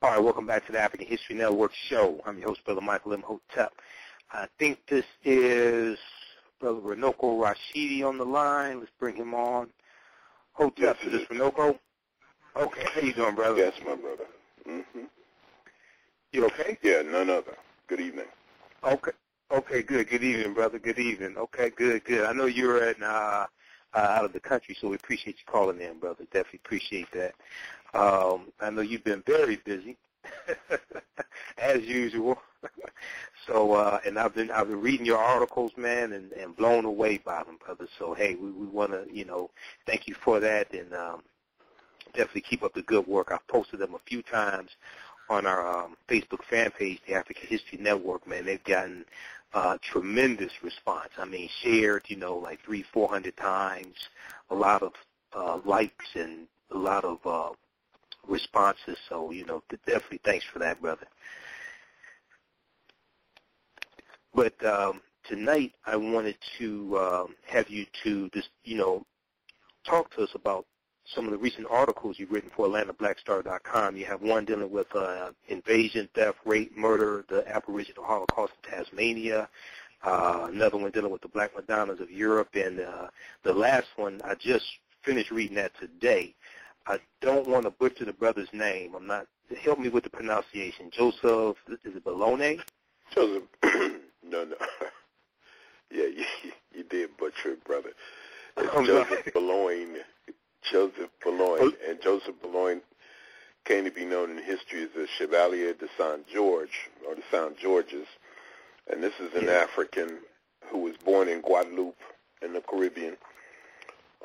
All right, welcome back to the African History Network show. I'm your host, Brother Michael Imhotep. I think this is Brother Runoko Rashidi on the line. Let's bring him on. Hotep, Yes, is this Runoko? Okay, how you doing, brother? Yes, my brother. hmm You okay? Yeah, none other. Good evening. Okay. Okay, good. Good evening, brother. Good evening. Okay, good, good. I know you're at, uh, uh, out of the country, so we appreciate you calling in, brother. Definitely appreciate that. Um, I know you've been very busy, as usual. so, uh, and I've been I've been reading your articles, man, and, and blown away by them, brother. So, hey, we, we want to, you know, thank you for that, and um, definitely keep up the good work. I've posted them a few times on our um, Facebook fan page, the African History Network. Man, they've gotten uh, tremendous response. I mean, shared, you know, like three, four hundred times. A lot of uh, likes and a lot of uh, responses. So, you know, definitely thanks for that, brother. But um, tonight, I wanted to um, have you to just, you know, talk to us about some of the recent articles you've written for AtlantaBlackStar.com. You have one dealing with uh, invasion, theft, rape, murder, the Aboriginal Holocaust in Tasmania. Uh, another one dealing with the Black Madonnas of Europe, and uh, the last one I just finished reading that today. I don't want to butcher the brother's name. I'm not. Help me with the pronunciation. Joseph is it Bologna? Joseph, no, no. yeah, you, you did butcher it, brother. It's I'm Joseph sorry. Bologne. Joseph Bologne. And Joseph Bologne came to be known in history as the Chevalier de Saint George, or the Saint Georges. And this is an Yeah. African who was born in Guadeloupe in the Caribbean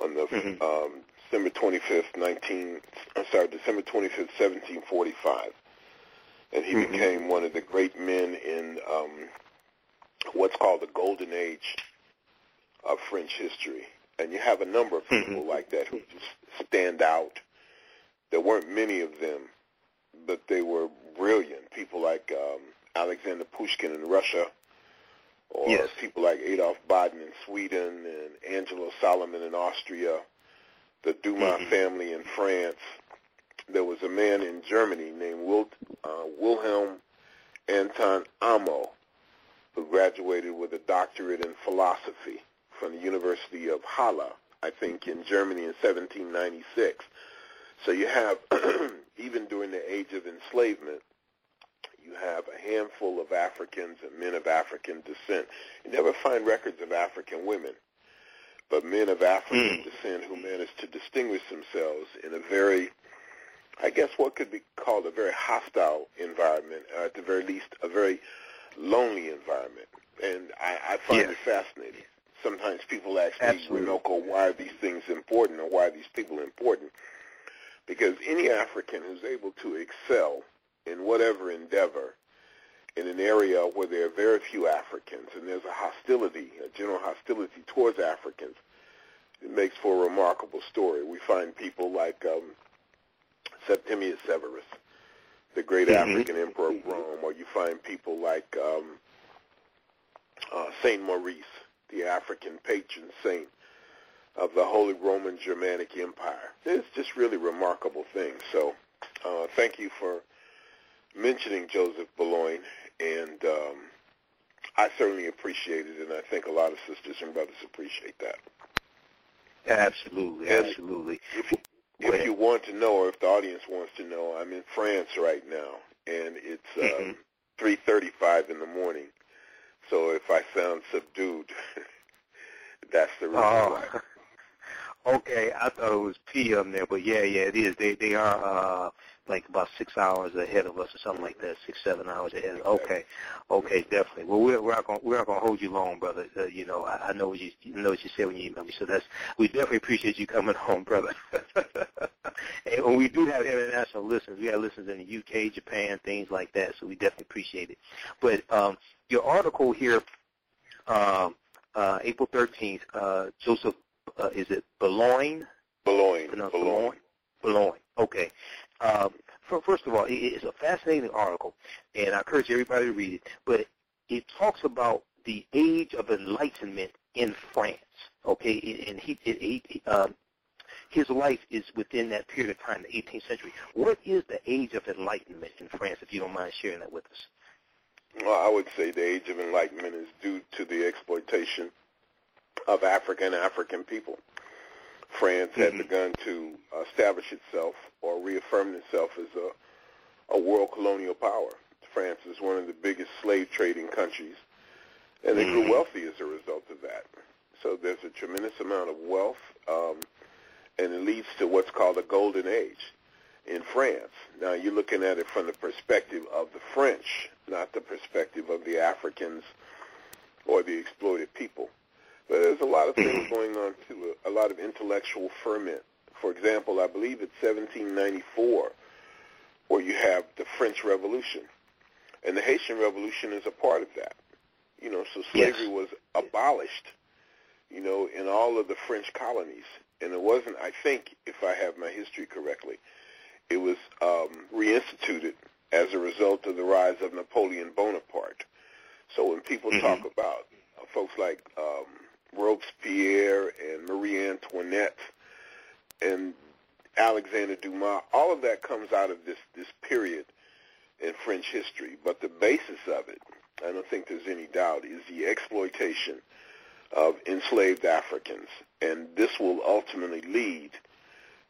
on the Mhm. um, December 25th, 19, I'm sorry, December 25th, 1745. And he Mhm. became one of the great men in um, what's called the golden age of French history. And you have a number of people like that who just stand out. There weren't many of them, but they were brilliant. People like um, Alexander Pushkin in Russia, or Yes. people like Adolf Badin in Sweden, and Angelo Soliman in Austria, the Dumas Mhm. family in France. There was a man in Germany named Wil- uh, Wilhelm Anton Amo, who graduated with a doctorate in philosophy from the University of Halle, I think, in Germany in 1796. So you have, even during the age of enslavement, you have a handful of Africans and men of African descent. You never find records of African women, but men of African Mm. descent who managed to distinguish themselves in a very, I guess what could be called a very hostile environment, or at the very least a very lonely environment. And I, I find Yes. it fascinating. Sometimes people ask me, Absolutely. Runoko, why are these things important or why are these people important? Because any African who's able to excel in whatever endeavor in an area where there are very few Africans and there's a hostility, a general hostility towards Africans, it makes for a remarkable story. We find people like um, Septimius Severus, the great Mhm. African emperor of Rome, or you find people like um, uh, Saint Maurice, the African patron saint of the Holy Roman Germanic Empire. It's just really remarkable things. So uh, thank you for mentioning Joseph Bologne, and um, I certainly appreciate it, and I think a lot of sisters and brothers appreciate that. Absolutely, And- absolutely. If you, if you want to know, or if the audience wants to know, I'm in France right now, and it's um, Mhm. 3:35 in the morning. So if I sound subdued, that's the reason why. Oh, okay. I thought it was PM there, but yeah, yeah, it is. They they are uh like about six hours ahead of us or something like that. Six seven hours ahead. Okay, okay, definitely. Well, we're we're not gonna we're not gonna hold you long, brother. Uh, you know, I, I know what you, you know what you said when you emailed me. So that's we definitely appreciate you coming home, brother. and when we do have international listeners, we have listeners in the UK, Japan, things like that. So we definitely appreciate it. But um, your article here, um, uh, April thirteenth, uh, Joseph uh, is it Bologne? Bologne, Bologne. Bologne. Okay. Um, first of all, it's a fascinating article, and I encourage everybody to read it. But it talks about the age of enlightenment in France. Okay, and he he um, his life is within that period of time, the 18th century. What is the age of enlightenment in France, if you don't mind sharing that with us? Well, I would say the age of enlightenment is due to the exploitation of Africa and African people. France had mm-hmm. begun to establish itself or reaffirm itself as a, a world colonial power. France is one of the biggest slave trading countries, and they mm-hmm. grew wealthy as a result of that. So there's a tremendous amount of wealth, um, and it leads to what's called a golden age in France. Now you're looking at it from the perspective of the French, not the perspective of the Africans or the exploited people. But there's a lot of things going on too, a, a lot of intellectual ferment. For example, I believe it's 1794 where you have the French Revolution. And the Haitian Revolution is a part of that. You know, so slavery yes. was abolished, you know, in all of the French colonies. And it wasn't, I think, if I have my history correctly, it was um, reinstituted as a result of the rise of Napoleon Bonaparte. So when people mm-hmm. talk about uh, folks like um, Robespierre and Marie Antoinette and Alexander Dumas, all of that comes out of this, this period in French history. But the basis of it, I don't think there's any doubt, is the exploitation of enslaved Africans. And this will ultimately lead,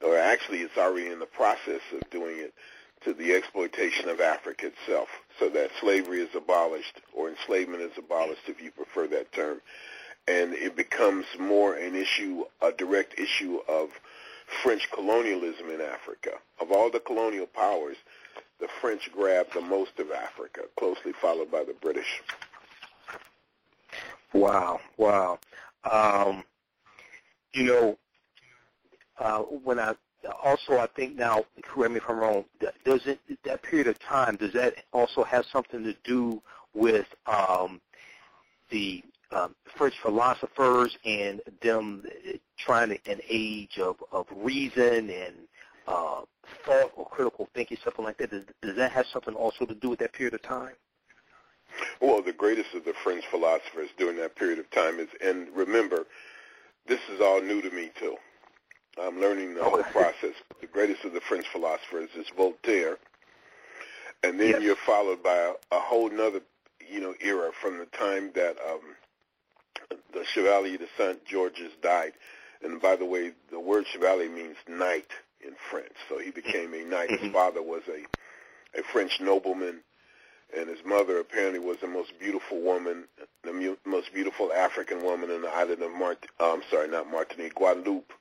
or actually it's already in the process of doing it, to the exploitation of Africa itself, so that slavery is abolished, or enslavement is abolished, if you prefer that term, and it becomes more an issue, a direct issue of French colonialism in Africa. Of all the colonial powers, the French grabbed the most of Africa, closely followed by the British. Wow, wow. Um, you know, uh, when I also I think now, correct me if I'm wrong, does it that period of time does that also have something to do with um, the um, French philosophers and them trying to, an age of, of reason and uh, thought or critical thinking, something like that. Does, does that have something also to do with that period of time? Well, the greatest of the French philosophers during that period of time is, and remember, this is all new to me too. I'm learning the whole process. The greatest of the French philosophers is Voltaire, and then yes. you're followed by a, a whole nother, you know, era from the time that um, the Chevalier de Saint Georges died. And by the way, the word Chevalier means knight in French. So he became a knight. His mm-hmm. father was a, a French nobleman, and his mother apparently was the most beautiful woman, the mu- most beautiful African woman in the island of Mart. Uh, I'm sorry, not Martinique, Guadeloupe.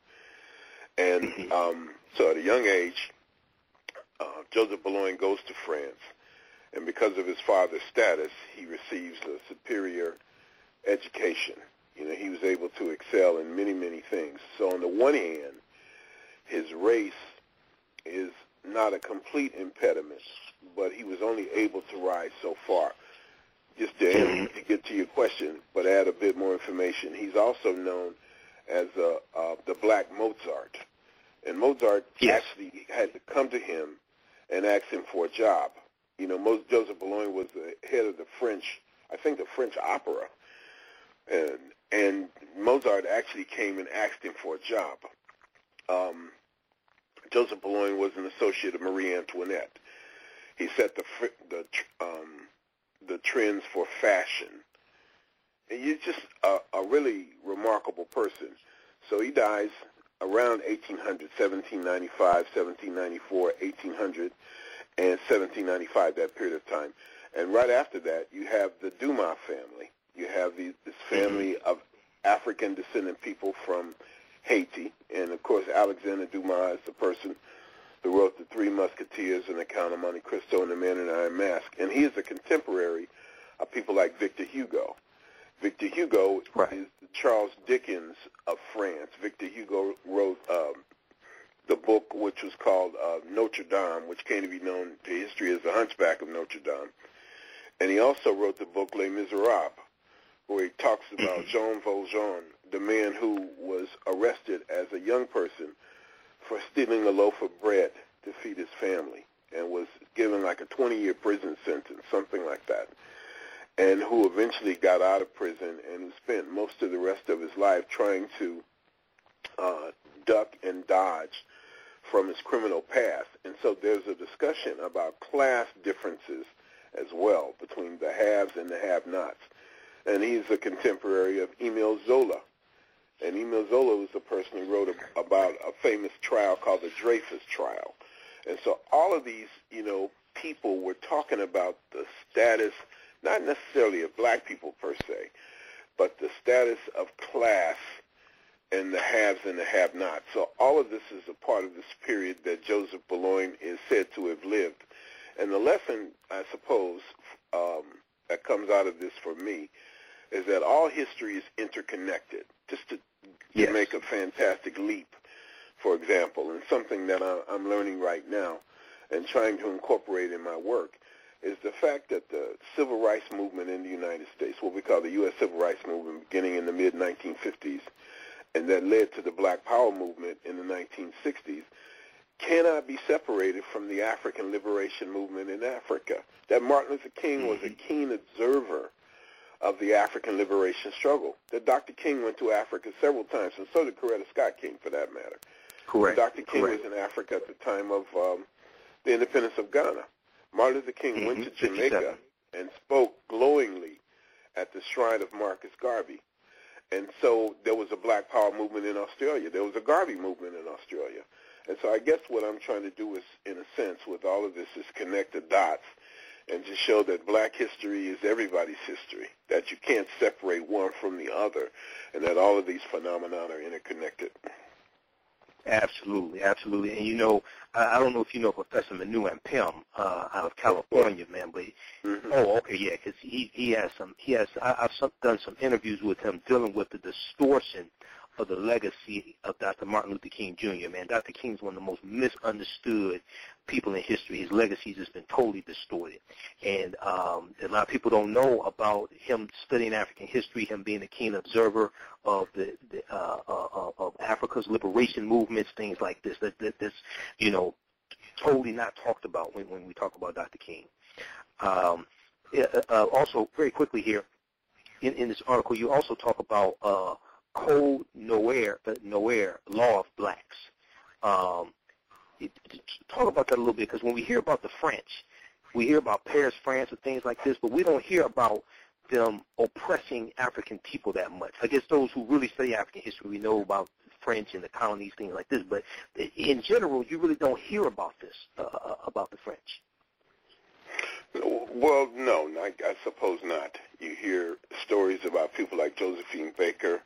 And mm-hmm. um, so at a young age, uh, Joseph Bologne goes to France, and because of his father's status, he receives a superior education. You know, he was able to excel in many, many things. So on the one hand, his race is not a complete impediment, but he was only able to rise so far. Just to, mm-hmm. to get to your question, but add a bit more information, he's also known as uh, uh, the Black Mozart. And Mozart yes. actually had to come to him and ask him for a job. You know, Joseph Bologne was the head of the French, I think the French opera and and Mozart actually came and asked him for a job. Um, Joseph Bologne was an associate of Marie Antoinette. He set the the um, the trends for fashion, and he's just a, a really remarkable person. So he dies around 1800, 1795, 1794, 1800, and 1795, that period of time. And right after that, you have the Dumas family. You have these, this family mm-hmm. of African descendant people from Haiti, and of course Alexander Dumas is the person who wrote the Three Musketeers and the Count of Monte Cristo and the Man in the Iron Mask, and he is a contemporary of people like Victor Hugo. Victor Hugo right. is the Charles Dickens of France. Victor Hugo wrote um, the book which was called uh, Notre Dame, which came to be known to history as The Hunchback of Notre Dame. And he also wrote the book Les Miserables, where he talks about mm-hmm. Jean Valjean, the man who was arrested as a young person for stealing a loaf of bread to feed his family and was given like a 20-year prison sentence, something like that, and who eventually got out of prison and who spent most of the rest of his life trying to uh, duck and dodge from his criminal past. And so there's a discussion about class differences as well between the haves and the have-nots. And he's a contemporary of Emile Zola. And Emile Zola was the person who wrote a, about a famous trial called the Dreyfus Trial. And so all of these, you know, people were talking about the status, not necessarily of black people per se, but the status of class and the haves and the have-nots. So all of this is a part of this period that Joseph Bologne is said to have lived. And the lesson, I suppose, um, that comes out of this for me is that all history is interconnected. Just to, yes. make a fantastic leap, for example, and something that I, I'm learning right now and trying to incorporate in my work is the fact that the civil rights movement in the United States, what we call the U.S. Civil Rights Movement beginning in the mid-1950s, and that led to the Black Power movement in the 1960s, cannot be separated from the African liberation movement in Africa. That Martin Luther King was a mm-hmm. keen observer of the African liberation struggle. That Dr. King went to Africa several times, and so did Coretta Scott King, for that matter. Correct. Dr. King Correct. was in Africa at the time of um, the independence of Ghana. Martin Luther King mm-hmm. went to Jamaica and spoke glowingly at the shrine of Marcus Garvey. And so there was a Black Power movement in Australia. There was a Garvey movement in Australia. And so I guess what I'm trying to do is, in a sense, with all of this, is connect the dots and to show that black history is everybody's history, that you can't separate one from the other, and that all of these phenomena are interconnected. Absolutely, absolutely. And you know, I, I don't know if you know Professor Manu Ampim uh, out of California, man, but mm-hmm. oh, okay, yeah, because he he has some he has I, I've some, done some interviews with him dealing with the distortion of the legacy of Dr. Martin Luther King Jr. Man, Dr. King is one of the most misunderstood people in history. His legacy has been totally distorted, and um, a lot of people don't know about him studying African history, him being a keen observer of the, the uh, uh, of Africa's liberation movements, things like this. That, that this, you know, totally not talked about when, when we talk about Dr. King. Um, uh, also, very quickly here, in, in this article, you also talk about uh, Code the Noir Law of Blacks. Um, talk about that a little bit because when we hear about the French, we hear about Paris, France, and things like this, but we don't hear about them oppressing African people that much. I guess those who really study African history, we know about French and the colonies, things like this, but in general, you really don't hear about this, uh, uh about the French. Well, no, I, I suppose not. You hear stories about people like Josephine Baker,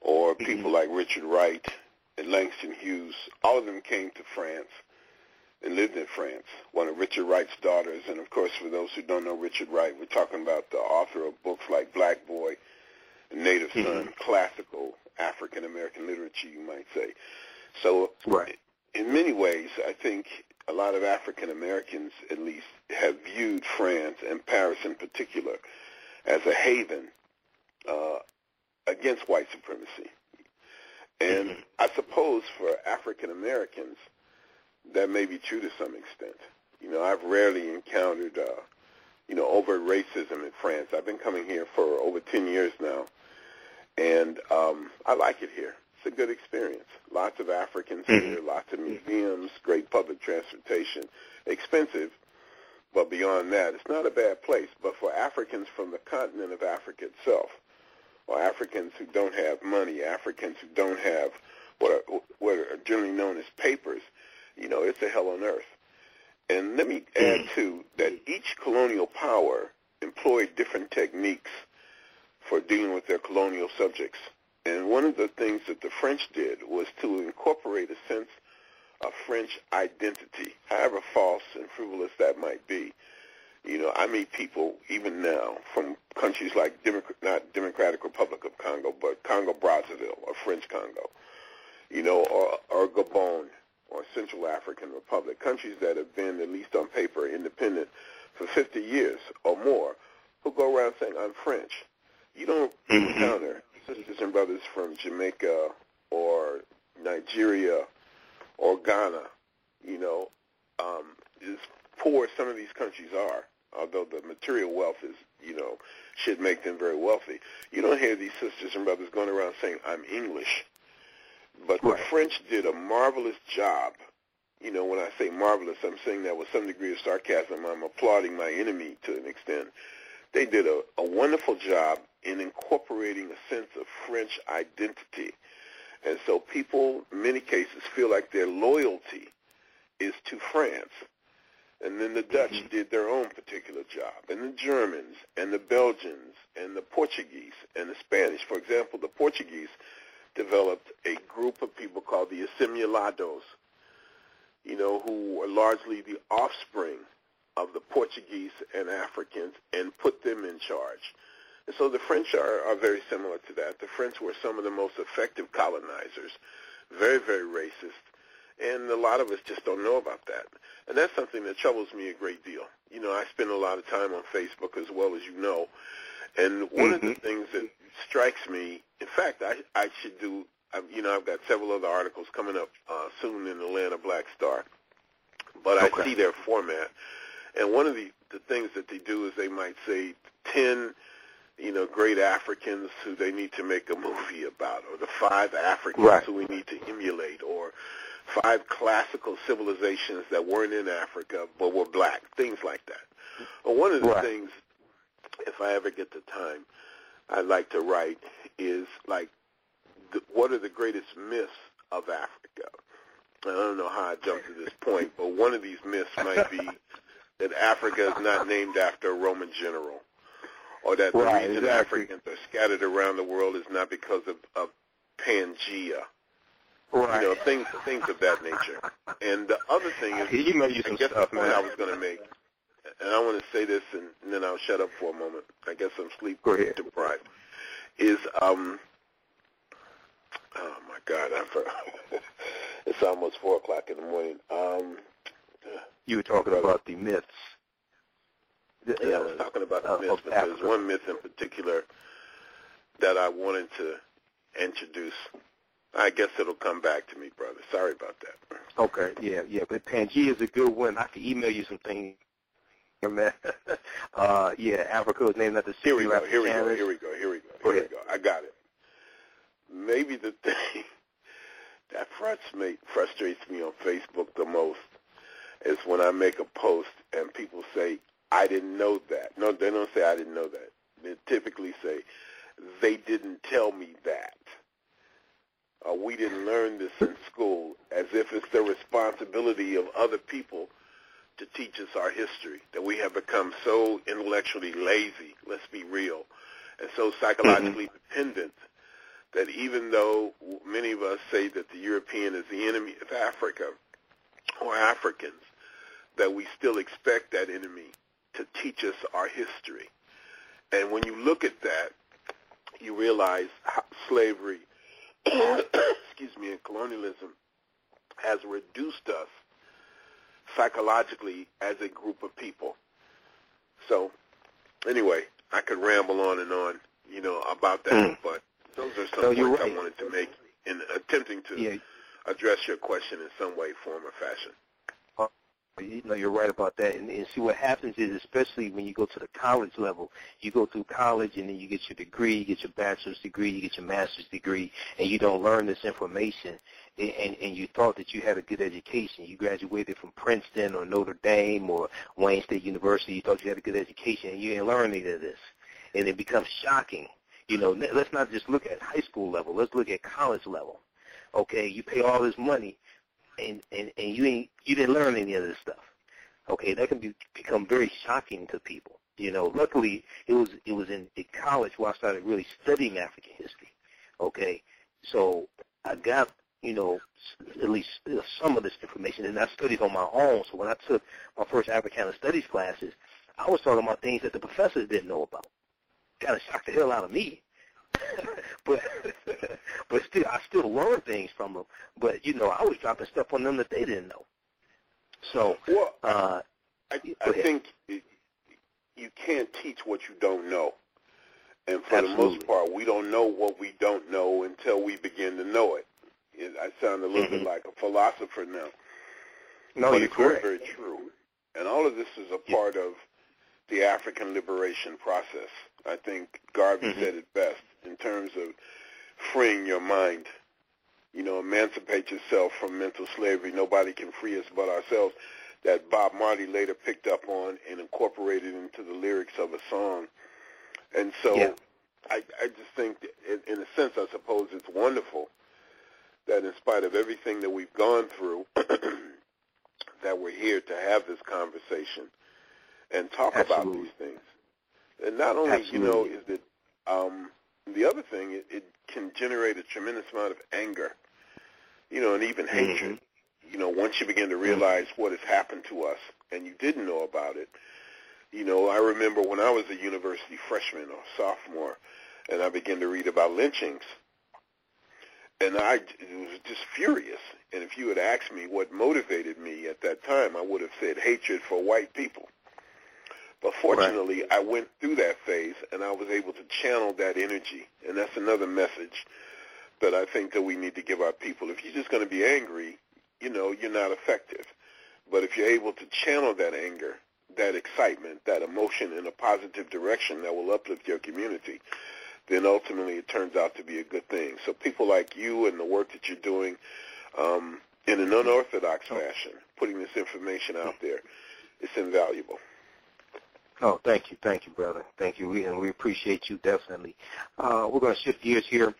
or mm-hmm. people like Richard Wright and Langston Hughes. All of them came to France and lived in France. One of Richard Wright's daughters, and of course, for those who don't know Richard Wright, we're talking about the author of books like Black Boy, Native Son, mm-hmm. classical African American literature, you might say. So, right. in many ways, I think a lot of African Americans, at least, have viewed France and Paris in particular as a haven uh, against white supremacy. And mm-hmm. I suppose for African Americans, that may be true to some extent. You know, I've rarely encountered, uh, you know, overt racism in France. I've been coming here for over 10 years now, and um, I like it here. It's a good experience. Lots of Africans mm-hmm. here, lots of museums, great public transportation, expensive, but beyond that, it's not a bad place. But for Africans from the continent of Africa itself, or Africans who don't have money, Africans who don't have what are, what are generally known as papers, you know, it's a hell on earth. And let me hmm. add too that each colonial power employed different techniques for dealing with their colonial subjects. And one of the things that the French did was to incorporate a sense of French identity, however false and frivolous that might be. You know, I meet people even now from countries like Democrat, not Democratic Republic of Congo, but Congo Brazzaville or French Congo, you know, or, or Gabon or Central African Republic, countries that have been, at least on paper, independent for 50 years or more, who go around saying, I'm French. You don't mm-hmm. encounter sisters and brothers from Jamaica or Nigeria or Ghana, you know, um, as poor as some of these countries are, although the material wealth is, you know, should make them very wealthy. You don't hear these sisters and brothers going around saying, I'm English. But right. the French did a marvelous job. You know, when I say marvelous, I'm saying that with some degree of sarcasm. I'm applauding my enemy to an extent. They did a, a wonderful job in incorporating a sense of French identity. And so people, in many cases, feel like their loyalty is to France. And then the Dutch Mm-hmm. did their own particular job, and the Germans, and the Belgians, and the Portuguese, and the Spanish. For example, the Portuguese developed a group of people called the Assimilados, you know, who were largely the offspring of the Portuguese and Africans and put them in charge. And so the French are, are very similar to that. The French were some of the most effective colonizers, very, very racist, and a lot of us just don't know about that. And that's something that troubles me a great deal. You know, I spend a lot of time on Facebook as well as you know, and one of the Mhm. things that strikes me, in fact, I, I should do, I, you know, I've got several other articles coming up uh, soon in the Atlanta Black Star, but I see their format. And one of the, the things that they do is they might say 10, you know, great Africans who they need to make a movie about, or the five Africans Right. who we need to emulate, or five classical civilizations that weren't in Africa but were black, things like that. Well, one of the Right. things, if I ever get the time, I'd like to write is like, the, what are the greatest myths of Africa? I don't know how I jumped to this point, but one of these myths might be that Africa is not named after a Roman general, or that the Right, reason exactly. Africans are scattered around the world is not because of, of Pangea, Right. you know, things things of that nature. And the other thing is, you know you I guess stuff, the point man. I was going to make, and I want to say this, and, and then I'll shut up for a moment. I guess I'm sleep Go ahead. deprived. Is um, oh my God, I forgot. it's almost four o'clock in the morning. Um, You were talking about the myths. The- yeah, I uh, was talking about the of- myths, but there's one myth in particular that I wanted to introduce. I guess it'll come back to me, brother. Sorry about that. Okay, yeah, yeah. But Pangea is a good one. I can email you some things. Yeah, man. uh, yeah, Africa was named after Here we go. Here we go. Here we go. Here we go. Here we go. I got it. Maybe the thing that frustrates frustrates me on Facebook the most is when I make a post and people say, "I didn't know that." No, they don't say, "I didn't know that." They typically say, "They didn't tell me that." Or we didn't learn this in school, as if it's the responsibility of other people to teach us our history, that we have become so intellectually lazy, let's be real, and so psychologically mm-hmm. dependent that even though many of us say that the European is the enemy of Africa or Africans, that we still expect that enemy to teach us our history. And when you look at that, you realize slavery, excuse me, and colonialism has reduced us psychologically as a group of people. So, anyway, I could ramble on and on, you know, about that, Mm. but those are some you're points I wanted to make in attempting to Yeah, address your question in some way, form, or fashion. You know, you're right about that. And, and see, what happens is, especially when you go to the college level, you go through college and then you get your degree, you get your bachelor's degree, you get your master's degree, and you don't learn this information. And, and, you thought that you had a good education. You graduated from Princeton or Notre Dame or Wayne State University. You thought you had a good education, and you didn't learn any of this. And it becomes shocking. You know, let's not just look at high school level. Let's look at college level. Okay, you pay all this money, and and and you ain't you didn't learn any of this stuff. Okay, that can be become very shocking to people. You know, luckily it was it was in, in college where I started really studying African history. Okay, so I got you know at least uh, some of this information, and I studied on my own. So when I took my first Africana studies classes, I was talking about things that the professors didn't know about. Kind of shocked the hell out of me. but but still, I still learn things from them. But you know, I was dropping stuff on them that they didn't know. So Well, uh, I, I think you can't teach what you don't know. And for the most part, we don't know what we don't know until we begin to know it. I sound a little bit Mhm. like a philosopher now. no, but you're it's very, correct. very true. And all of this is a Yeah. part of the African liberation process. I think Garvey Mhm. said it best in terms of freeing your mind you know, emancipate yourself from mental slavery. Nobody can free us but ourselves. That Bob Marley later picked up on and incorporated into the lyrics of a song. And so Yeah. I, I just think, in, in a sense, I suppose it's wonderful that in spite of everything that we've gone through, that we're here to have this conversation and talk about these things. And not only, you know, is it um, the other thing, it, it can generate a tremendous amount of anger, you know, and even Mm-hmm. hatred. You know, once you begin to realize what has happened to us and you didn't know about it. You know, I remember when I was a university freshman or sophomore, and I began to read about lynchings, and I was just furious. And if you had asked me what motivated me at that time, I would have said hatred for white people. But fortunately, I went through that phase, and I was able to channel that energy. And that's another message that I think that we need to give our people. If you're just going to be angry, you know, you're not effective. But if you're able to channel that anger, that excitement, that emotion in a positive direction that will uplift your community, then ultimately it turns out to be a good thing. So people like you and the work that you're doing um, in an unorthodox fashion, putting this information out there, it's invaluable. Oh, thank you, thank you, brother, thank you, we, and we appreciate you definitely. Uh, we're going to shift gears here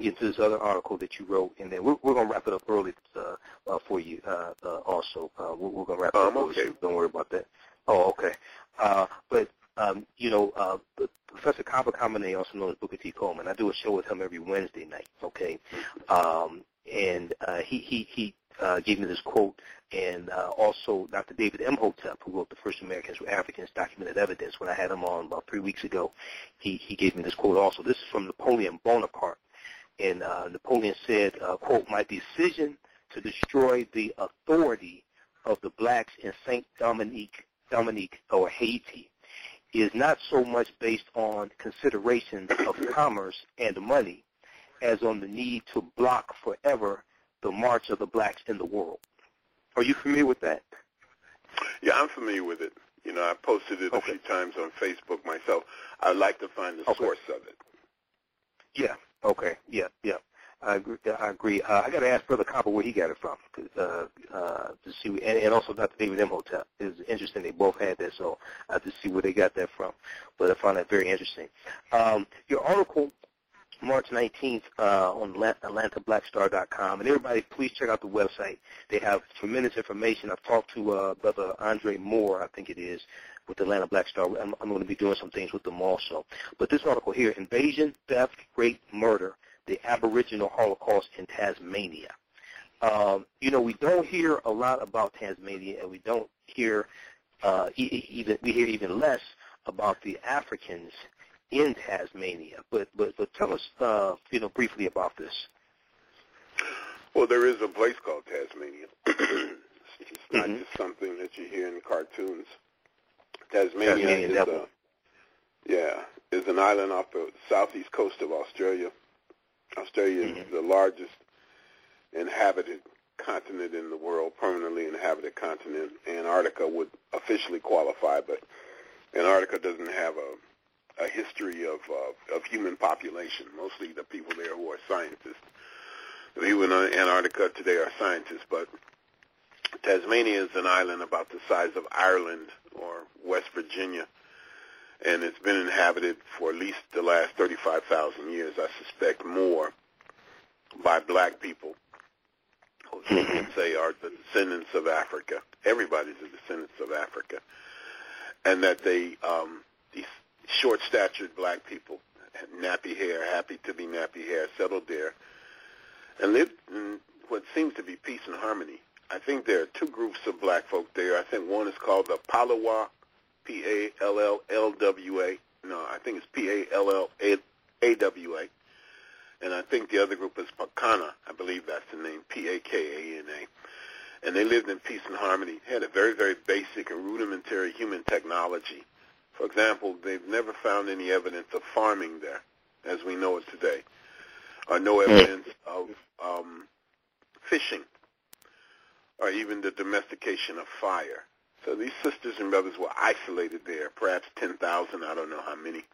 into this other article that you wrote, and then we're, we're going to wrap it up early uh, uh, for you. Uh, uh, also, uh, we're, we're going to wrap it Um, up. early, okay. so don't worry about that. Oh, okay. Uh, but um, you know, uh, Professor Kaba Kamene, also known as Booker T. Coleman, I do a show with him every Wednesday night. Okay, um, and uh, he he he uh, gave me this quote, and uh, also Dr. David Imhotep, who wrote the First Americans Were Africans: Documented Evidence. When I had him on about three weeks ago, he he gave me this quote also. This is from Napoleon Bonaparte, and uh, Napoleon said, uh, "quote My decision to destroy the authority of the blacks in Saint Dominique, Dominique or Haiti." is not so much based on considerations of commerce and money as on the need to block forever the march of the blacks in the world. Are you familiar with that? Yeah, I'm familiar with it. You know, I posted it a few times on Facebook myself. I'd like to find the Okay. source of it. Yeah. Okay. Yeah. Yeah. I agree. I agree. Uh, I got to ask Brother Kaba where he got it from, 'cause, uh, uh, to see, and, and also Dr. David M Imhotep. It's interesting. They both had that, so I have to see where they got that from. But I found that very interesting. Um, your article, March 19th, uh, on Atla- AtlantaBlackStar.com, and everybody, please check out the website. They have tremendous information. I've talked to uh, Brother Andre Moore, I think it is, with Atlanta Black Star. I'm, I'm going to be doing some things with them also. But this article here, Invasion, Theft, Rape, Murder, the Aboriginal Holocaust in Tasmania. Um, you know, we don't hear a lot about Tasmania, and we don't hear uh, e- even we hear even less about the Africans in Tasmania. But but but tell us, uh, you know, briefly about this. Well, there is a place called Tasmania. it's not Mhm. just something that you hear in cartoons. Tasmania Tasmanian is devil. a, yeah, is an island off the southeast coast of Australia. Australia is Mhm. the largest inhabited continent in the world, permanently inhabited continent. Antarctica would officially qualify, but Antarctica doesn't have a a history of uh, of human population. Mostly the people there who are scientists. The people in Antarctica today are scientists, but Tasmania is an island about the size of Ireland or West Virginia, and it's been inhabited for at least the last 35,000 years. I suspect more by black people who some would say are the descendants of Africa. Everybody's a descendants of Africa, and that they um, these short-statured black people, nappy hair, happy to be nappy hair, settled there and lived in what seems to be peace and harmony. I think there are two groups of black folk there. I think one is called the Palawa, P-A-L-L-L-W-A. No, I think it's P-A-L-L-A-W-A. And I think the other group is Pakana. I believe that's the name, P-A-K-A-N-A. And they lived in peace and harmony, had a very, very basic and rudimentary human technology. For example, they've never found any evidence of farming there, as we know it today, or no evidence of um, fishing, or even the domestication of fire. So these sisters and brothers were isolated there, perhaps 10,000, I don't know how many.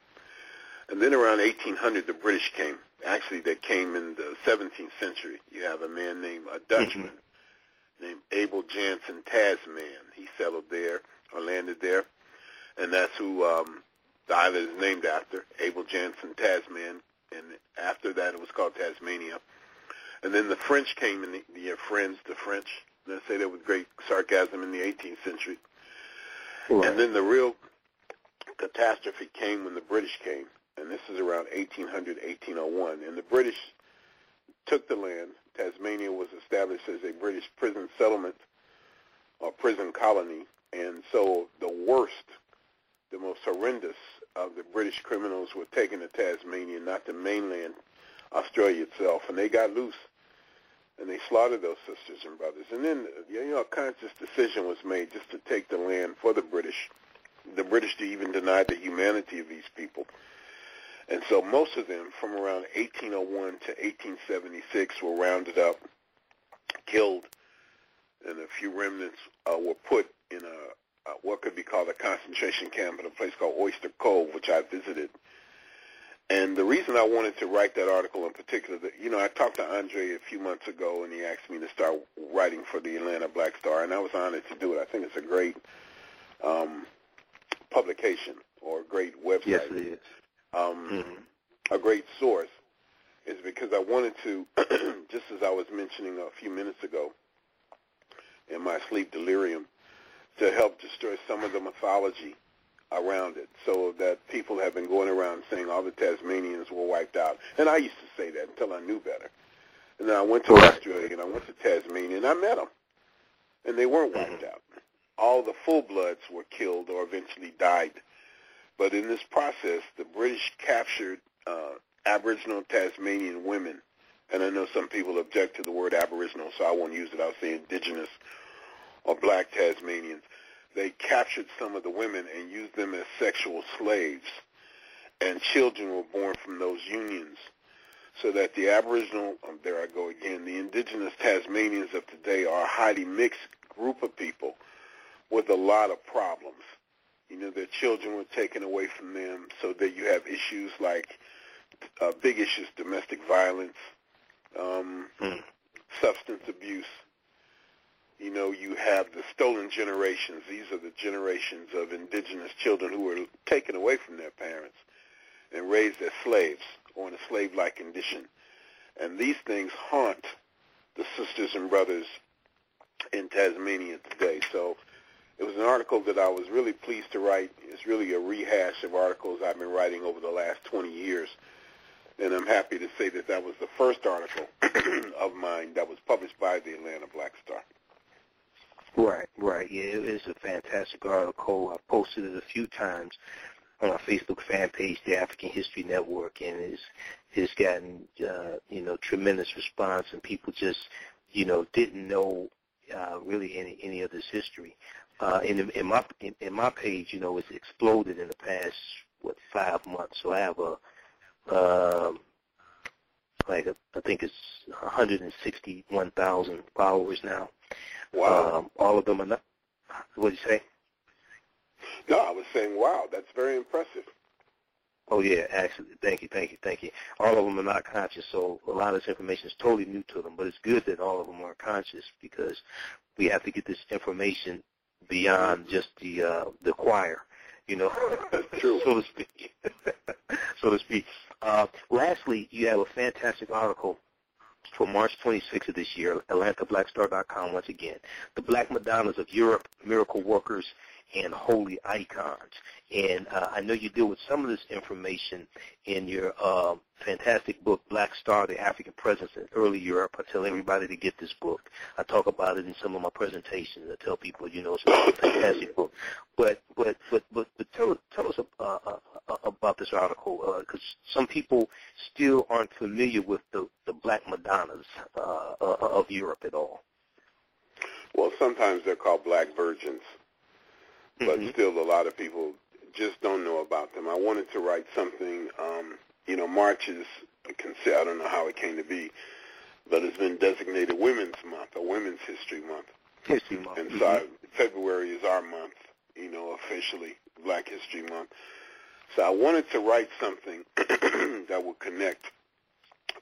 And then around 1800, the British came, actually they came in the 17th century. You have a man named a Dutchman mm-hmm. named Abel Jansen Tasman. He settled there or landed there, and that's who um, the island is named after, Abel Jansen Tasman. And after that, it was called Tasmania. And then the French came in the, the Friends, the French. They say that with great sarcasm in the 18th century. Right. And then the real catastrophe came when the British came, and this is around 1800, 1801. And the British took the land. Tasmania was established as a British prison settlement or prison colony, and so the worst, the most horrendous of the British criminals were taken to Tasmania, not the mainland Australia itself, and they got loose and they slaughtered those sisters and brothers. And then, you know, a conscious decision was made just to take the land for the British. The British even denied the humanity of these people. And so most of them, from around 1801 to 1876, were rounded up, killed, and a few remnants uh, were put in a uh, what could be called a concentration camp in a place called Oyster Cove, which I visited and the reason I wanted to write that article in particular, that, you know, I talked to Andre a few months ago, and he asked me to start writing for the Atlanta Black Star, and I was honored to do it. I think it's a great um, publication or a great website. Yes, it is. Um, mm-hmm. A great source is because I wanted to, just as I was mentioning a few minutes ago, in my sleep delirium, to help destroy some of the mythology around it so that people have been going around saying all the Tasmanians were wiped out. And I used to say that until I knew better. And then I went to Australia and I went to Tasmania and I met them. And they weren't wiped mm-hmm. out. All the full-bloods were killed or eventually died. But in this process, the British captured uh, Aboriginal Tasmanian women. And I know some people object to the word Aboriginal, so I won't use it. I'll say indigenous or black Tasmanians they captured some of the women and used them as sexual slaves, and children were born from those unions. So that the Aboriginal, um, there I go again, the indigenous Tasmanians of today are a highly mixed group of people with a lot of problems. You know, their children were taken away from them so that you have issues like uh, big issues, domestic violence, um, mm. substance abuse, you know, you have the stolen generations. These are the generations of indigenous children who were taken away from their parents and raised as slaves or in a slave-like condition. And these things haunt the sisters and brothers in Tasmania today. So it was an article that I was really pleased to write. It's really a rehash of articles I've been writing over the last 20 years. And I'm happy to say that that was the first article of mine that was published by the Atlanta Black Star. Right, right. Yeah, it's a fantastic article. I've posted it a few times on our Facebook fan page, the African History Network, and it's it's gotten uh, you know tremendous response, and people just you know didn't know uh, really any any of this history. Uh, in, in my in, in my page, you know, it's exploded in the past what five months. So I have a um, like a, I think it's 161,000 followers now. Wow. Um, all of them are not. What did you say? No, I was saying, wow, that's very impressive. Oh yeah, actually, thank you, thank you, thank you. All of them are not conscious, so a lot of this information is totally new to them. But it's good that all of them are conscious because we have to get this information beyond just the uh, the choir, you know, True. so to speak. so to speak. Uh, lastly, you have a fantastic article for March 26th of this year, AtlantaBlackStar.com once again. The Black Madonnas of Europe, Miracle Workers, and Holy Icons. And uh, I know you deal with some of this information in your uh, fantastic book, Black Star, The African Presence in Early Europe. I tell everybody to get this book. I talk about it in some of my presentations. I tell people, you know, it's a fantastic book. But but but but, but tell tell us uh, uh, uh about this article because uh, some people still aren't familiar with the the Black Madonnas of Europe at all. Well, sometimes they're called Black Virgins, but mm-hmm. still a lot of people just don't know about them. I wanted to write something. Um, you know, March is I don't know how it came to be, but it's been designated Women's Month or Women's History Month. History Month. And mm-hmm. so February is our month, you know, officially Black History Month. So I wanted to write something that would connect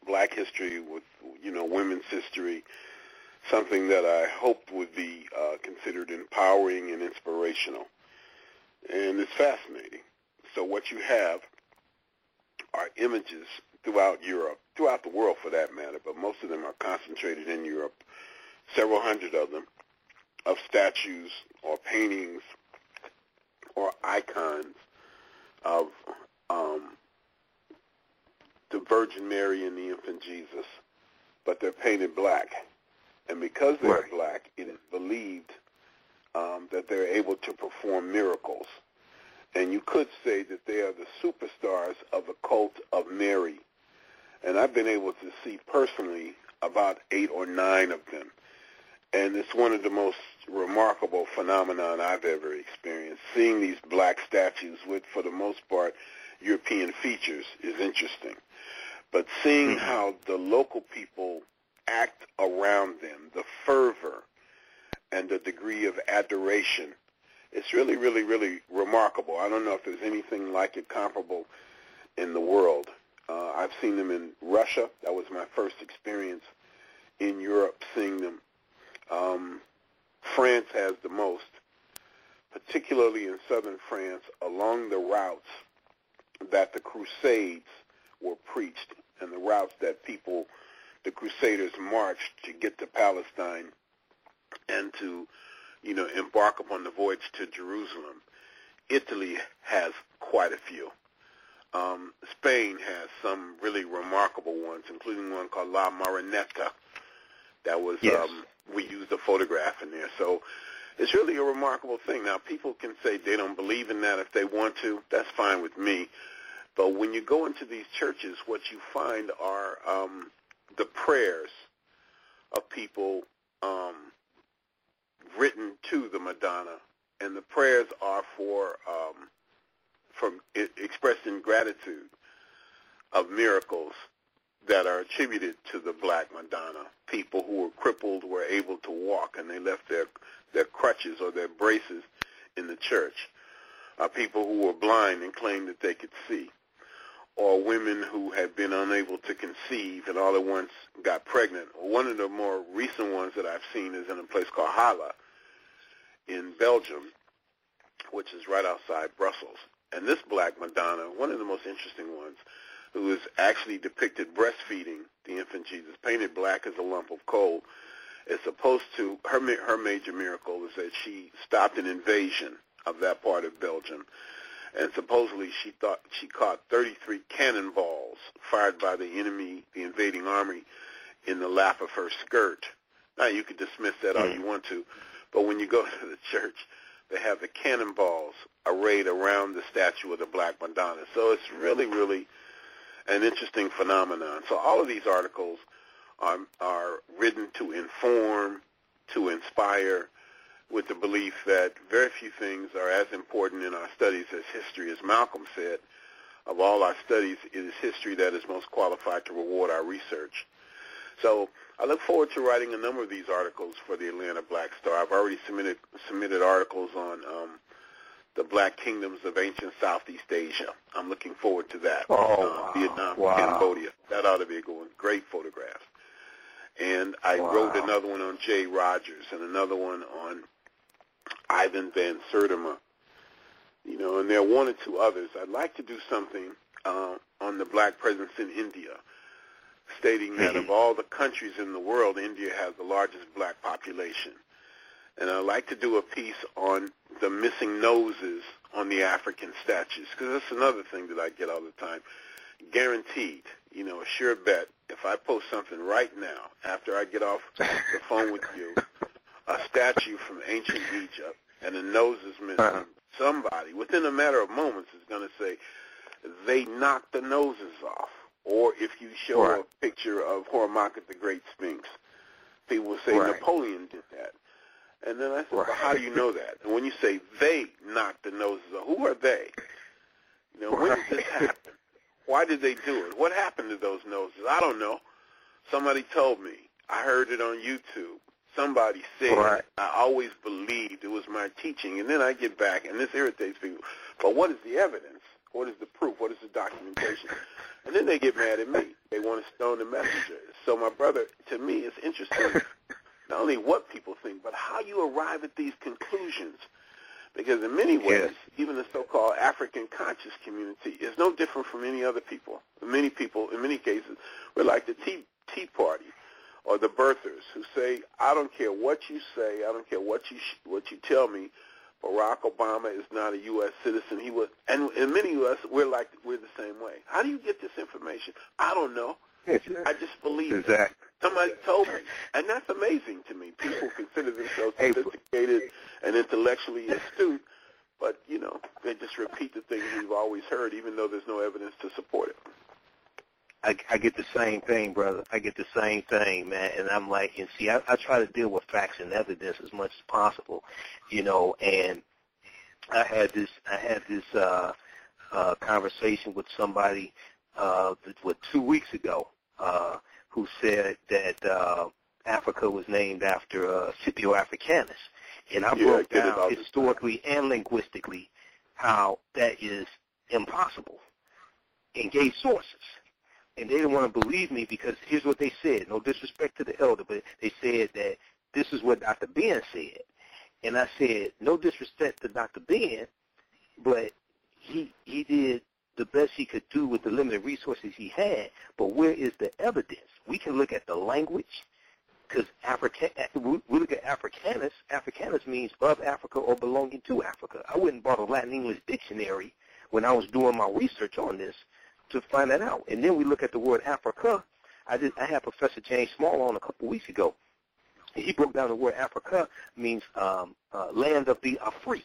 black history with, you know, women's history, something that I hoped would be uh, considered empowering and inspirational. And it's fascinating. So what you have are images throughout Europe, throughout the world for that matter, but most of them are concentrated in Europe, several hundred of them, of statues or paintings or icons of um, the Virgin Mary and the infant Jesus, but they're painted black. And because they're right. black, it is believed um, that they're able to perform miracles. And you could say that they are the superstars of the cult of Mary. And I've been able to see personally about eight or nine of them. And it's one of the most remarkable phenomenon I've ever experienced. Seeing these black statues with, for the most part, European features is interesting. But seeing mm-hmm. how the local people act around them, the fervor and the degree of adoration, it's really, really, really remarkable. I don't know if there's anything like it comparable in the world. Uh, I've seen them in Russia. That was my first experience in Europe seeing them. Um, France has the most, particularly in southern France, along the routes that the Crusades were preached and the routes that people, the Crusaders marched to get to Palestine and to, you know, embark upon the voyage to Jerusalem. Italy has quite a few. Um, Spain has some really remarkable ones, including one called La Moreneta. That was yes. um, we used a photograph in there. So it's really a remarkable thing. Now people can say they don't believe in that if they want to. That's fine with me. But when you go into these churches, what you find are um, the prayers of people um, written to the Madonna, and the prayers are for um, for expressed in gratitude of miracles that are attributed to the Black Madonna. People who were crippled were able to walk, and they left their their crutches or their braces in the church. Uh, people who were blind and claimed that they could see or women who had been unable to conceive and all at once got pregnant. One of the more recent ones that I've seen is in a place called Halle in Belgium, which is right outside Brussels. And this Black Madonna, one of the most interesting ones, who is actually depicted breastfeeding the infant Jesus, painted black as a lump of coal, is supposed to, her, her major miracle is that she stopped an invasion of that part of Belgium and supposedly she thought she caught 33 cannonballs fired by the enemy, the invading army, in the lap of her skirt. Now you can dismiss that all hmm. you want to, but when you go to the church, they have the cannonballs arrayed around the statue of the Black Madonna. So it's really, really an interesting phenomenon. So all of these articles are, are written to inform, to inspire, with the belief that very few things are as important in our studies as history. As Malcolm said, of all our studies, it is history that is most qualified to reward our research. So I look forward to writing a number of these articles for the Atlanta Black Star. I've already submitted submitted articles on um, the Black Kingdoms of ancient Southeast Asia. I'm looking forward to that. Oh, uh, wow. Vietnam, wow. Cambodia. That ought to be a good one. Great photographs. And I wow. wrote another one on Jay Rogers and another one on Ivan Van Sertima, you know, and there are one or two others. I'd like to do something uh, on the black presence in India, stating that of all the countries in the world, India has the largest black population. And I'd like to do a piece on the missing noses on the African statues, because that's another thing that I get all the time. Guaranteed, you know, a sure bet, if I post something right now, after I get off the phone with you, a statue from ancient Egypt and the nose is missing, uh-huh. somebody within a matter of moments is going to say they knocked the noses off. Or if you show right. a picture of Hormaka the Great Sphinx, people will say right. Napoleon did that. And then I said, right. well, how do you know that? And when you say they knocked the noses off, who are they? You know, when did this happen? Why did they do it? What happened to those noses? I don't know. Somebody told me. I heard it on YouTube somebody said. Right. I always believed it was my teaching, and then I get back, and this irritates people. But what is the evidence? What is the proof? What is the documentation? And then they get mad at me. They want to stone the messenger. So my brother, to me, it's interesting not only what people think, but how you arrive at these conclusions. Because in many ways, Yes. even the so-called African conscious community is no different from any other people. Many people, in many cases, we're like the Tea, tea Party or the birthers who say, I don't care what you say, I don't care what you sh- what you tell me. Barack Obama is not a U.S. citizen. He was, and in many of us, we're like we're the same way. How do you get this information? I don't know. I just believe it. Exactly. Somebody told me, and that's amazing to me. People consider themselves sophisticated and intellectually astute, but you know they just repeat the things we've always heard, even though there's no evidence to support it. I, I get the same thing, brother. I get the same thing, man. And I'm like, and see, I, I try to deal with facts and evidence as much as possible, you know. And I had this, I had this uh, uh, conversation with somebody, uh, what two weeks ago, uh, who said that uh, Africa was named after uh, Scipio Africanus, and I Yeah, broke I down historically and linguistically how that is impossible and gave sources and they didn't want to believe me because here's what they said. No disrespect to the elder, but they said that this is what Dr. Ben said. And I said, no disrespect to Dr. Ben, but he he did the best he could do with the limited resources he had. But where is the evidence? We can look at the language, because African we look at Africanus. Africanus means of Africa or belonging to Africa. I went and bought a Latin English dictionary when I was doing my research on this to find that out. And then we look at the word Africa. I did. I had Professor James Small on a couple weeks ago. He broke down the word Africa means um, uh, land of the Afri.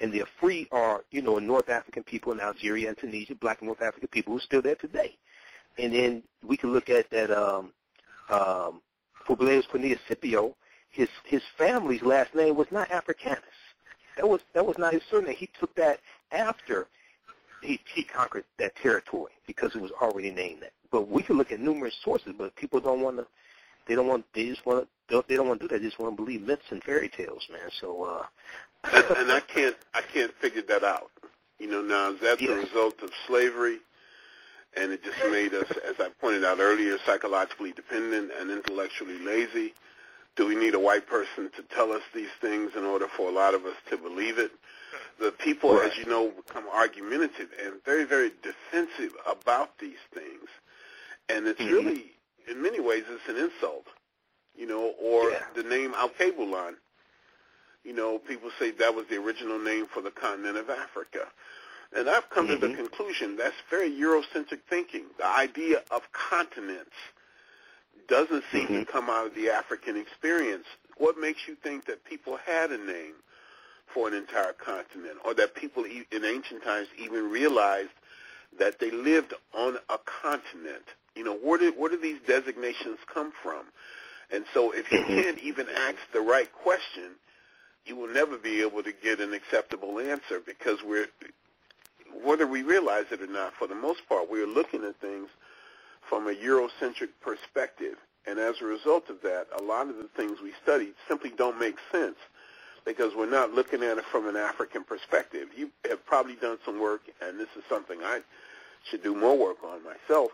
And the Afri are, you know, North African people in Algeria and Tunisia, black North African people who are still there today. And then we can look at that um, um, Publius Cornelius Scipio. His his family's last name was not Africanus. That was that was not his surname. He took that after he, he conquered that territory because it was already named that. But we can look at numerous sources, but people don't want to. They don't want. They just want to. They don't want to do that. They just want to believe myths and fairy tales, man. So. uh and, and I can't I can't figure that out. You know, now is that the result of slavery? And it just made us, as I pointed out earlier, psychologically dependent and intellectually lazy. Do we need a white person to tell us these things in order for a lot of us to believe it? The people, Right. as you know, become argumentative and very, very defensive about these things. And it's Mhm. really, in many ways, it's an insult. You know, or Yeah. the name Alkebulan you know, people say that was the original name for the continent of Africa. And I've come to the Mhm. conclusion that's very Eurocentric thinking. The idea of continents doesn't seem to Mhm. come out of the African experience. What makes you think that people had a name for an entire continent or that people in ancient times even realized that they lived on a continent? You know, where did, where do these designations come from? And so if you Mhm. can't even ask the right question, you will never be able to get an acceptable answer because we're, whether we realize it or not, for the most part, we're looking at things from a Eurocentric perspective. And as a result of that, a lot of the things we study simply don't make sense because we're not looking at it from an African perspective. You have probably done some work, and this is something I should do more work on myself,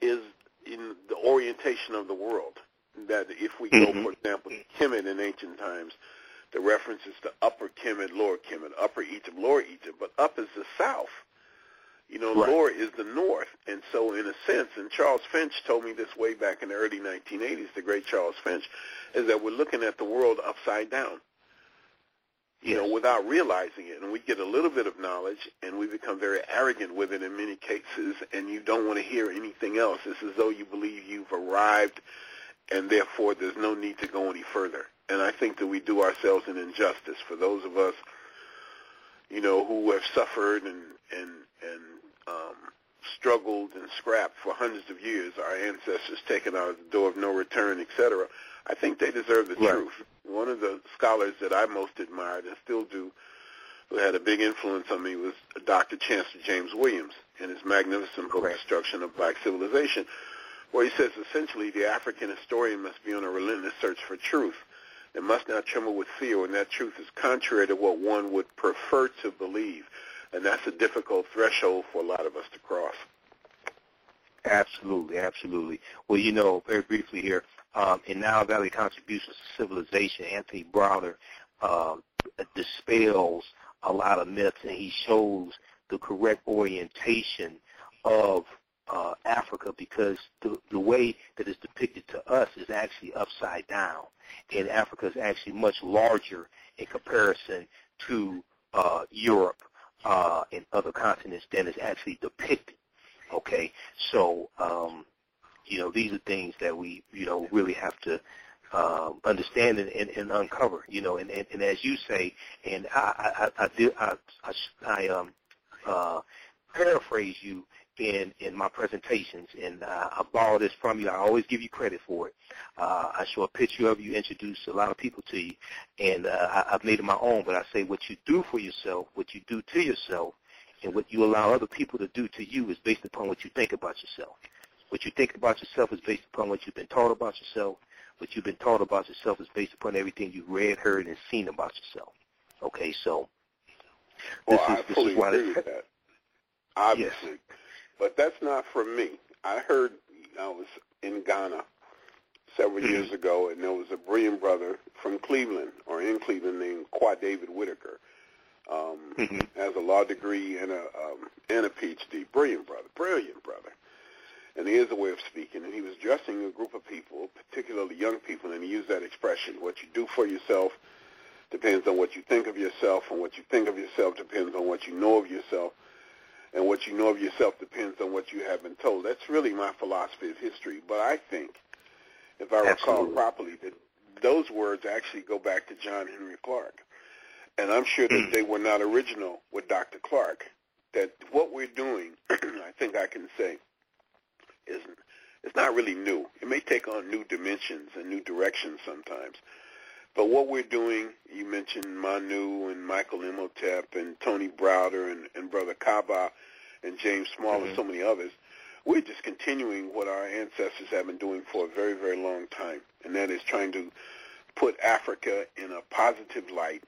is in the orientation of the world. That if we go, Mhm. for example, to Kemet in ancient times, the references to Upper Kemet, Lower Kemet, Upper Egypt, Lower Egypt, but up is the south. You know, Right. lower is the north. And so in a sense, and Charles Finch told me this way back in the early 1980s, the great Charles Finch, is that we're looking at the world upside down you know, without realizing it. And we get a little bit of knowledge and we become very arrogant with it in many cases and you don't want to hear anything else. It's as though you believe you've arrived and therefore there's no need to go any further. And I think that we do ourselves an injustice for those of us, you know, who have suffered and, and, and, um, struggled and scrapped for hundreds of years, our ancestors taken out of the door of no return, etc. I think they deserve the Right. truth. One of the scholars that I most admired and still do, who had a big influence on me, was Dr. Chancellor James Williams in his magnificent book, Correct. Destruction of Black Civilization, where he says essentially the African historian must be on a relentless search for truth and must not tremble with fear when that truth is contrary to what one would prefer to believe. And that's a difficult threshold for a lot of us to cross. Absolutely, absolutely. Well, you know, very briefly here, um, in Nile Valley Contributions to Civilization, Anthony Browder uh, dispels a lot of myths, and he shows the correct orientation of uh, Africa because the, the way that it's depicted to us is actually upside down. And Africa is actually much larger in comparison to uh, Europe uh, and other continents than is actually depicted. Okay, so um, you know these are things that we you know really have to um, understand and, and, and uncover. You know, and, and, and as you say, and I I, I, did, I, I, I um, uh, paraphrase you in in my presentations, and uh, I borrow this from you. I always give you credit for it. Uh, I show a picture of you, introduce a lot of people to you, and uh, I, I've made it my own. But I say what you do for yourself, what you do to yourself, and what you allow other people to do to you is based upon what you think about yourself. What you think about yourself is based upon what you've been taught about yourself. What you've been taught about yourself is based upon everything you've read, heard, and seen about yourself. Okay, so well, is, I fully agree with that. Obviously, yes. But that's not for me. I heard I was in Ghana several mm-hmm. years ago, and there was a brilliant brother from Cleveland or in Cleveland named Qua David Whitaker. Um, mm-hmm. has a law degree and a um, and a PhD. Brilliant brother, brilliant brother and he is a way of speaking, and he was addressing a group of people, particularly young people, and he used that expression, what you do for yourself depends on what you think of yourself, and what you think of yourself depends on what you know of yourself, and what you know of yourself depends on what you have been told. That's really my philosophy of history, but I think, if I recall properly, that those words actually go back to John Henrik Clarke. And I'm sure that hmm. they were not original with Dr. Clarke. that what we're doing, I think I can say, is it's not really new. It may take on new dimensions and new directions sometimes. But what we're doing, you mentioned Manu and Michael Imhotep and Tony Browder and, and Brother Kaba and James Small mm-hmm. and so many others, we're just continuing what our ancestors have been doing for a very, very long time, and that is trying to put Africa in a positive light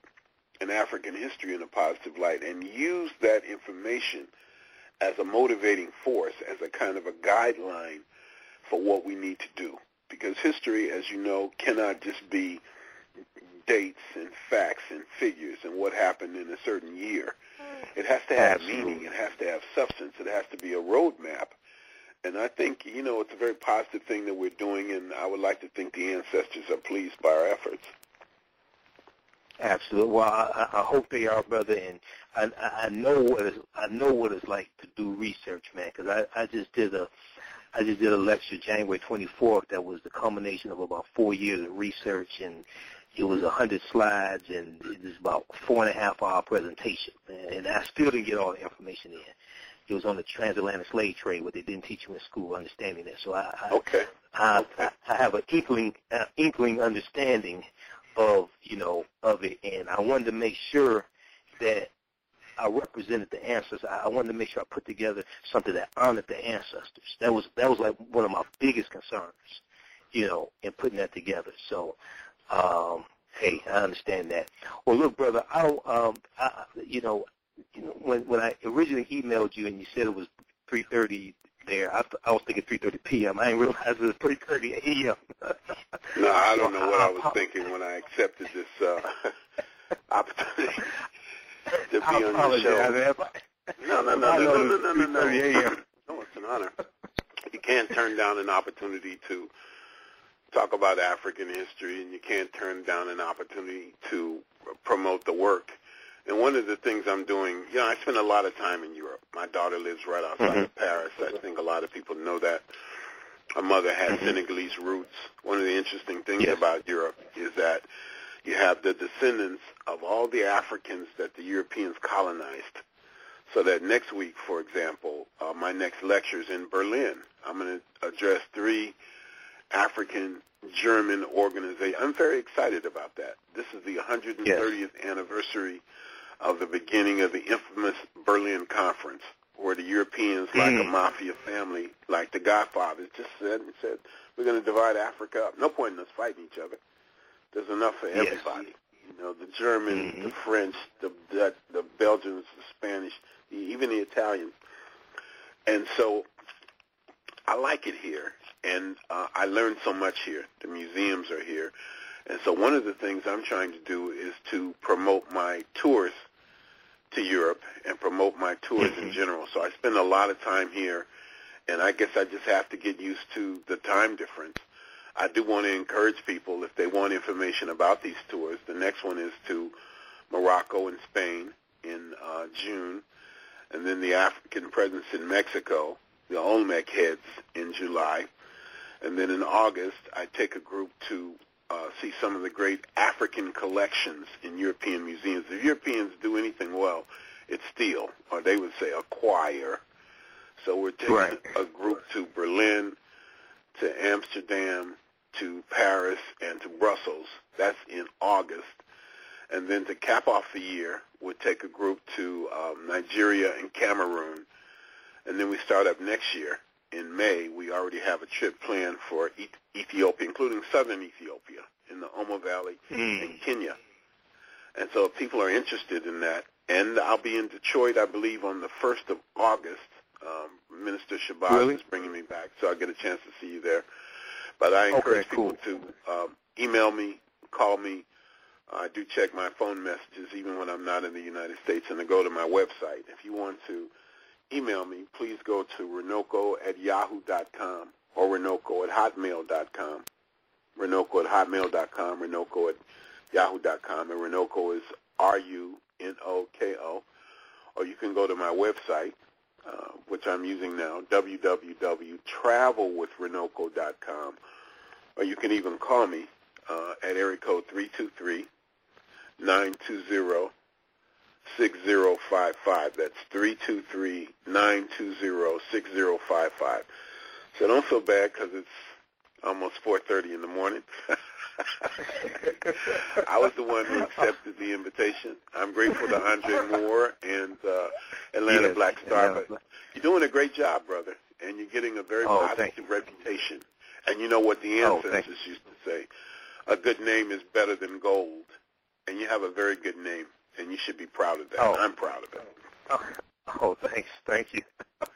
and African history in a positive light and use that information as a motivating force, as a kind of a guideline for what we need to do. Because history, as you know, cannot just be dates and facts and figures and what happened in a certain year. It has to have Absolutely. meaning. It has to have substance. It has to be a roadmap. And I think, you know, it's a very positive thing that we're doing, and I would like to think the ancestors are pleased by our efforts. Absolutely. Well, I, I hope they are, brother, and I, I know what it's, I know what it's like to do research, man. Because I, I just did a, I just did a lecture January 24th that was the culmination of about four years of research, and it was a hundred slides, and it was about four and a half hour presentation, and I still didn't get all the information in. It was on the transatlantic slave trade, what they didn't teach you in school, understanding that. So I, I, okay. I, okay. I have an inkling, uh, inkling understanding of you know of it, and I wanted to make sure that I represented the ancestors. I wanted to make sure I put together something that honored the ancestors. That was that was like one of my biggest concerns, you know, in putting that together. So, um, hey, I understand that. Well, look, brother, I, don't, um, I, you know, you know, when when I originally emailed you and you said it was 3:30 there. I, I was thinking 3:30 p.m. I didn't realize it was 3:30 a.m. no, I don't know what I was thinking when I accepted this uh, opportunity to be I on your show. No, no, no, no, no, no, no, no, no. No, it's an honor. You can't turn down an opportunity to talk about African history, and you can't turn down an opportunity to promote the work and one of the things I'm doing, you know, I spend a lot of time in Europe. My daughter lives right outside mm-hmm. of Paris. I think a lot of people know that. My mother has mm-hmm. Senegalese roots. One of the interesting things yes. about Europe is that you have the descendants of all the Africans that the Europeans colonized. So that next week, for example, uh, my next lecture is in Berlin. I'm going to address three African German organization. I'm very excited about that. This is the 130th yes. anniversary of the beginning of the infamous Berlin Conference, where the Europeans, mm. like a mafia family, like the Godfathers, just said and said, "We're going to divide Africa up. No point in us fighting each other. There's enough for yes. everybody." You know, the German, Mhm. the French, the Dutch, the Belgians, the Spanish, even the Italians. And so I like it here, and uh, I learned so much here. The museums are here, and so one of the things I'm trying to do is to promote my tours to Europe and promote my tours in Mhm. general. So I spend a lot of time here, and I guess I just have to get used to the time difference. I do want to encourage people if they want information about these tours. The next one is to Morocco and Spain in uh, June, and then the African presence in Mexico, the Olmec heads in July, and then in August I take a group to uh, see some of the great African collections in European museums. If Europeans do anything well, it's steal, or they would say acquire. So we're taking Right. a group to Berlin, to Amsterdam, to Paris, and to Brussels. That's in August. And then to cap off the year, we'll take a group to um, Nigeria and Cameroon. And then we start up next year in May. We already have a trip planned for Ethiopia, including southern Ethiopia in the Omo Valley Mm. in Kenya. And so if people are interested in that, and I'll be in Detroit, I believe, on the 1st of August. Um, Minister Shabazz Really? is bringing me back, so I'll get a chance to see you there. But I encourage Okay, cool. people to um, email me, call me. I do check my phone messages even when I'm not in the United States, and to go to my website. If you want to email me, please go to runoko at yahoo.com or runoko at hotmail.com. Runoko at hotmail.com, Runoko at yahoo.com, and Runoko is R-U-N-O-K-O. Or you can go to my website, uh, which I'm using now, www.travelwithrunoko.com. Or you can even call me uh, at area code 323-920-6055. That's 323-920-6055. So don't feel bad because it's almost 4.30 in the morning. I was the one who accepted the invitation. I'm grateful to Andre Moore and uh, Atlanta Yes, Black Star. Atlanta But you're doing a great job, brother, and you're getting a very Oh, positive reputation. And you know what the Oh, ancestors used to say: a good name is better than gold. And you have a very good name, and you should be proud of that. Oh. I'm proud of it. Oh, oh, thanks, thank you,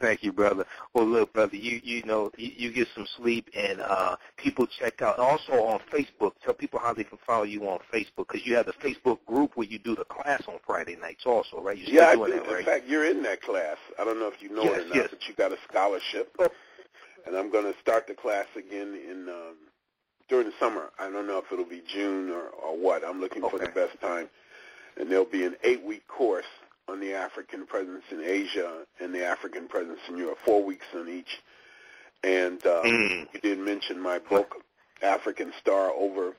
thank you, brother. Well, look, brother, you you know you, you get some sleep, and uh, people check out. Also on Facebook, tell people how they can follow you on Facebook because you have the Facebook group where you do the class on Friday nights, also, right? You're Yeah, I doing do. that, In fact, you're in that class. I don't know if you know Yes, it or not, yes. but you got a scholarship. Oh. And I'm going to start the class again in um, during the summer. I don't know if it'll be June or, or what. I'm looking for the best time. And there'll be an eight-week course on the African presence in Asia and the African presence in Europe, four weeks on each. And uh, Mm. you didn't mention my book, African Star Over.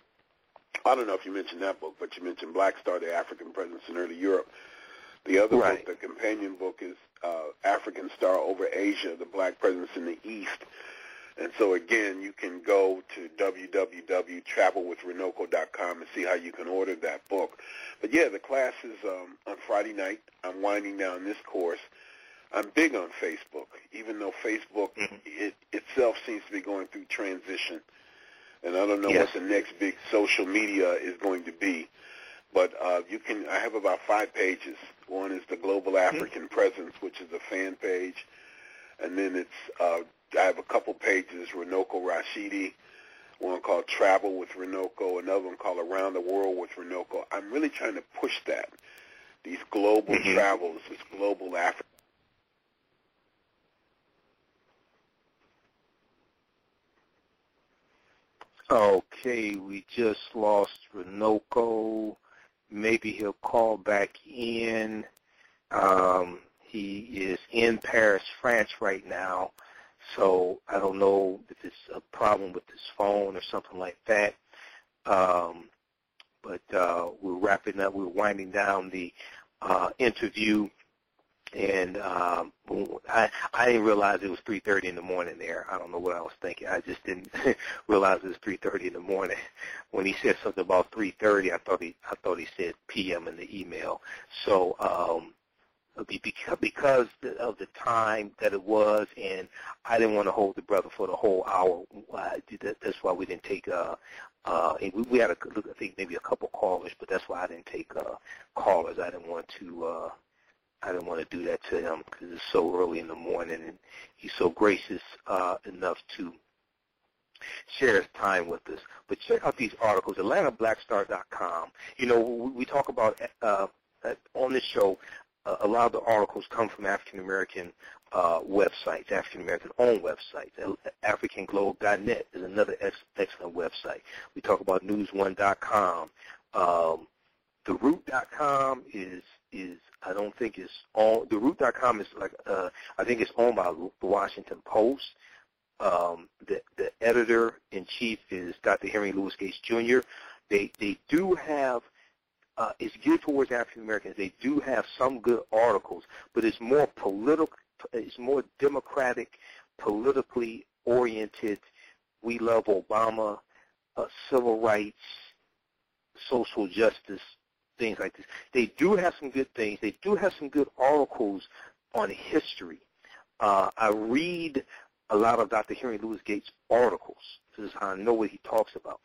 I don't know if you mentioned that book, but you mentioned Black Star, the African presence in early Europe. The other Right. book, the companion book, is uh, African Star Over Asia, the Black Presence in the East. And so again, you can go to www.travelwithrunoko.com and see how you can order that book. But yeah, the class is um, on Friday night. I'm winding down this course. I'm big on Facebook, even though Facebook Mhm. it, itself seems to be going through transition. And I don't know Yes. what the next big social media is going to be. But uh, you can. I have about five pages. One is the Global African Presence, which is a fan page, and then it's. Uh, I have a couple pages. Runoko Rashidi, one called Travel with Runoko, another one called Around the World with Runoko. I'm really trying to push that. These global Mhm. travels, this global Africa. Okay, we just lost Runoko. Maybe he'll call back in. Um, he is in Paris, France right now. So I don't know if it's a problem with his phone or something like that. Um, but uh, we're wrapping up. We're winding down the uh, interview, and um, I I didn't realize it was 3:30 in the morning there. I don't know what I was thinking. I just didn't realize it was 3:30 in the morning. When he said something about 3:30, I thought he I thought he said p.m. in the email. So um, because of the time that it was, and I didn't want to hold the brother for the whole hour. That's why we didn't take. Uh, uh, we had a, I think maybe a couple callers, but that's why I didn't take uh, callers. I didn't want to. Uh, I didn't want to do that to him because it's so early in the morning, and he's so gracious uh, enough to share his time with us. But check out these articles, AtlantaBlackStar.com. You know, we, we talk about uh, on this show a lot of the articles come from African American uh, websites, African American owned websites. AfricanGlobe.net is another ex- excellent website. We talk about News1.com. Um, TheRoot.com is is I don't think it's on TheRoot.com is like uh, I think it's owned by the Washington Post. Um, the the editor in chief is Dr. Henry Louis Gates Jr. They they do have uh, it's geared towards African Americans. They do have some good articles, but it's more political. It's more democratic, politically oriented. We love Obama, uh, civil rights, social justice, things like this. They do have some good things. They do have some good articles on history. Uh, I read a lot of Dr. Henry Louis Gates articles. This is how I know what he talks about.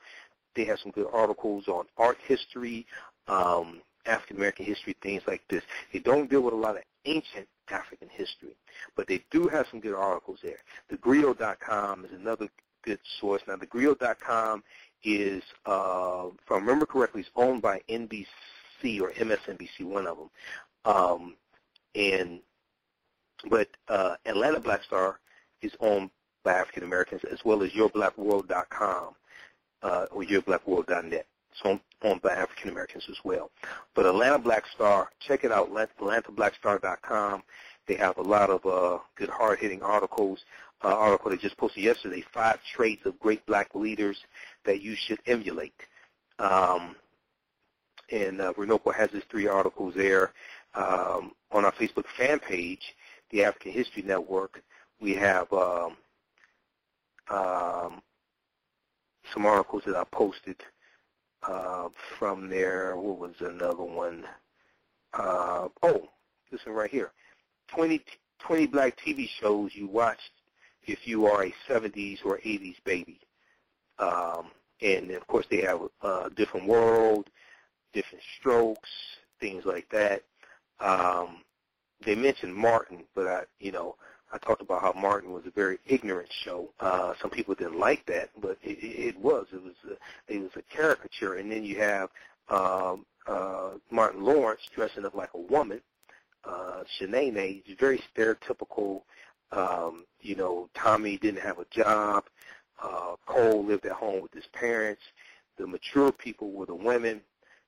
They have some good articles on art history, um, African American history, things like this. They don't deal with a lot of ancient African history, but they do have some good articles there. TheGriot.com is another good source. Now, TheGriot.com is, uh, if I remember correctly, is owned by NBC or MSNBC, one of them. Um, and but uh, Atlanta Black Star is owned by African Americans as well as YourBlackWorld.com uh, or YourBlackWorld.net. It's owned, by African Americans as well. But Atlanta Black Star, check it out, AtlantaBlackStar.com. They have a lot of uh, good hard-hitting articles. Uh, article they just posted yesterday, five traits of great black leaders that you should emulate. Um, and uh, Runoko has his three articles there. Um, on our Facebook fan page, the African History Network, we have um, um, some articles that I posted uh, from there. What was another one? Uh, oh, this one right here. 20, 20 black TV shows you watched if you are a 70s or 80s baby. Um, and of course they have a different world, different strokes, things like that. Um, they mentioned Martin, but I, you know, I talked about how Martin was a very ignorant show. Uh, some people didn't like that, but it, it was. It was a, it was a caricature. And then you have um, uh, Martin Lawrence dressing up like a woman. Uh, Shanae, very stereotypical. Um, you know, Tommy didn't have a job. Uh, Cole lived at home with his parents. The mature people were the women.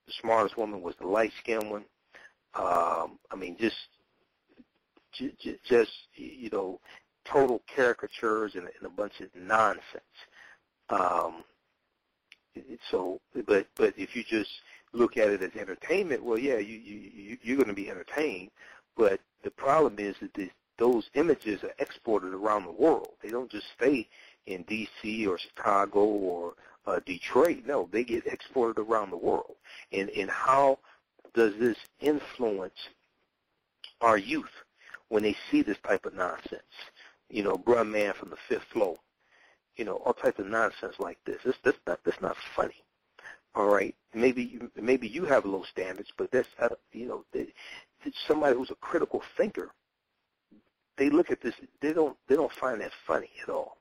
The smartest woman was the light-skinned one. Um, I mean, just just you know total caricatures and, and a bunch of nonsense. Um, so, but but if you just look at it as entertainment, well, yeah, you, you you're going to be entertained. But the problem is that those images are exported around the world. They don't just stay in D.C. or Chicago or uh, Detroit. No, they get exported around the world. And and how does this influence our youth? When they see this type of nonsense. You know, bruh man from the fifth floor. You know, all types of nonsense like this. This this not this not funny. All right, maybe you, maybe you have low standards, but that's uh, you know, somebody who's a critical thinker. They look at this. They don't. They don't find that funny at all.